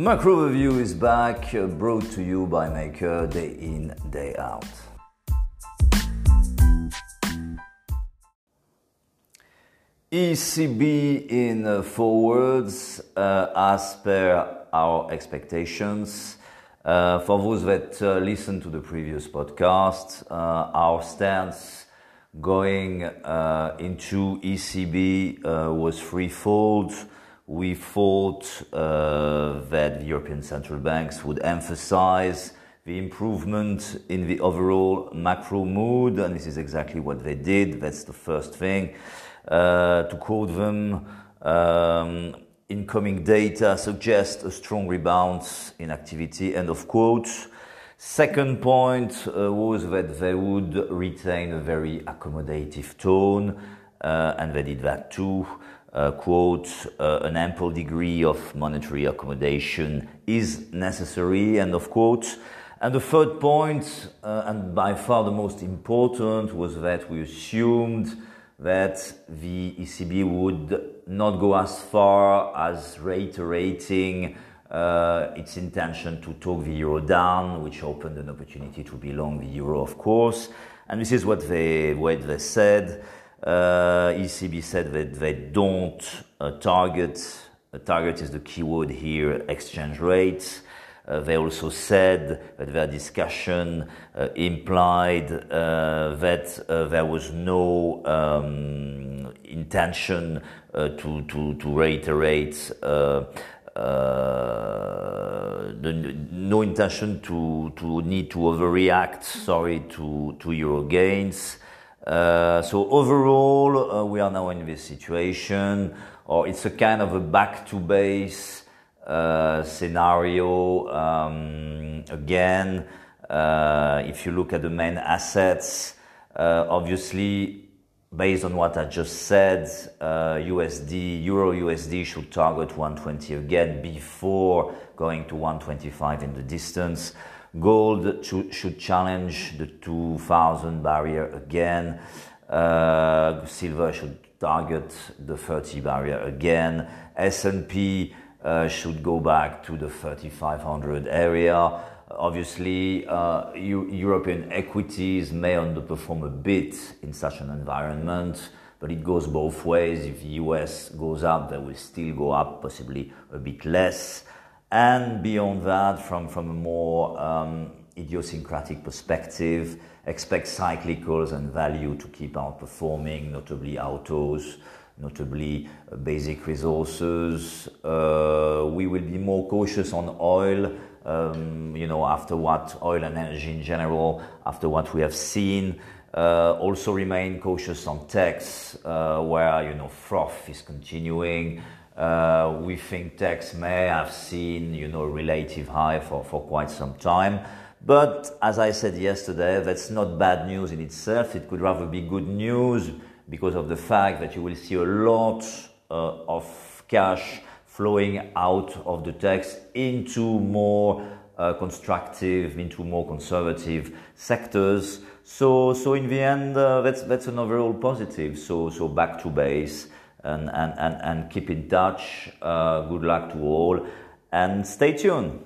Macro Review is back, uh, brought to you by Maker day in, day out. ECB in uh, four words, uh, as per our expectations. Uh, for those that uh, listened to the previous podcast, uh, our stance going into ECB was threefold we thought uh, that the European central banks would emphasize the improvement in the overall macro mood, and this is exactly what they did. That's the first thing. Uh, to quote them, um, incoming data suggest a strong rebound in activity, end of quote. Second point uh, was that they would retain a very accommodative tone, uh, and they did that too uh, quote, uh, an ample degree of monetary accommodation is necessary, end of quote. And the third point, uh, and by far the most important, was that we assumed that the ECB would not go as far as reiterating uh, its intention to talk the euro down, which opened an opportunity to be long the euro, of course. And this is what they, what they said. Uh, ECB said that they don't uh, target, uh, target is the keyword here, exchange rates. Uh, they also said that their discussion uh, implied uh, that there was no um, intention to, to, to reiterate uh, the, no intention to, to need to overreact, sorry, to, to euro gains. Uh, so overall, uh, we are now in this situation, or it's a kind of a back to base uh, scenario. Um, again, uh, if you look at the main assets, uh, obviously, based on what I just said, USD, Euro USD should target 120 again before going to 125 in the distance. Gold should challenge the 2000 barrier again. Uh, silver should target the 30 barrier again. S&P uh, should go back to the 3500 area. Obviously, uh, European equities may underperform a bit in such an environment, but it goes both ways. If the US goes up, they will still go up, possibly a bit less. And beyond that, from, from a more um, idiosyncratic perspective, expect cyclicals and value to keep outperforming, notably autos, notably uh, basic resources. Uh, we will be more cautious on oil, um, you know, after what oil and energy in general, after what we have seen. Uh, also remain cautious on techs, uh, where, you know, froth is continuing. Uh, we think techs may have seen, you know, relative high for, for quite some time. But as I said yesterday, that's not bad news in itself. It could rather be good news because of the fact that you will see a lot uh, of cash flowing out of the tax into more uh, constructive, into more conservative sectors. So, so in the end, uh, that's that's an overall positive. So, so back to base and, and, and, and keep in touch. Uh, good luck to all and stay tuned.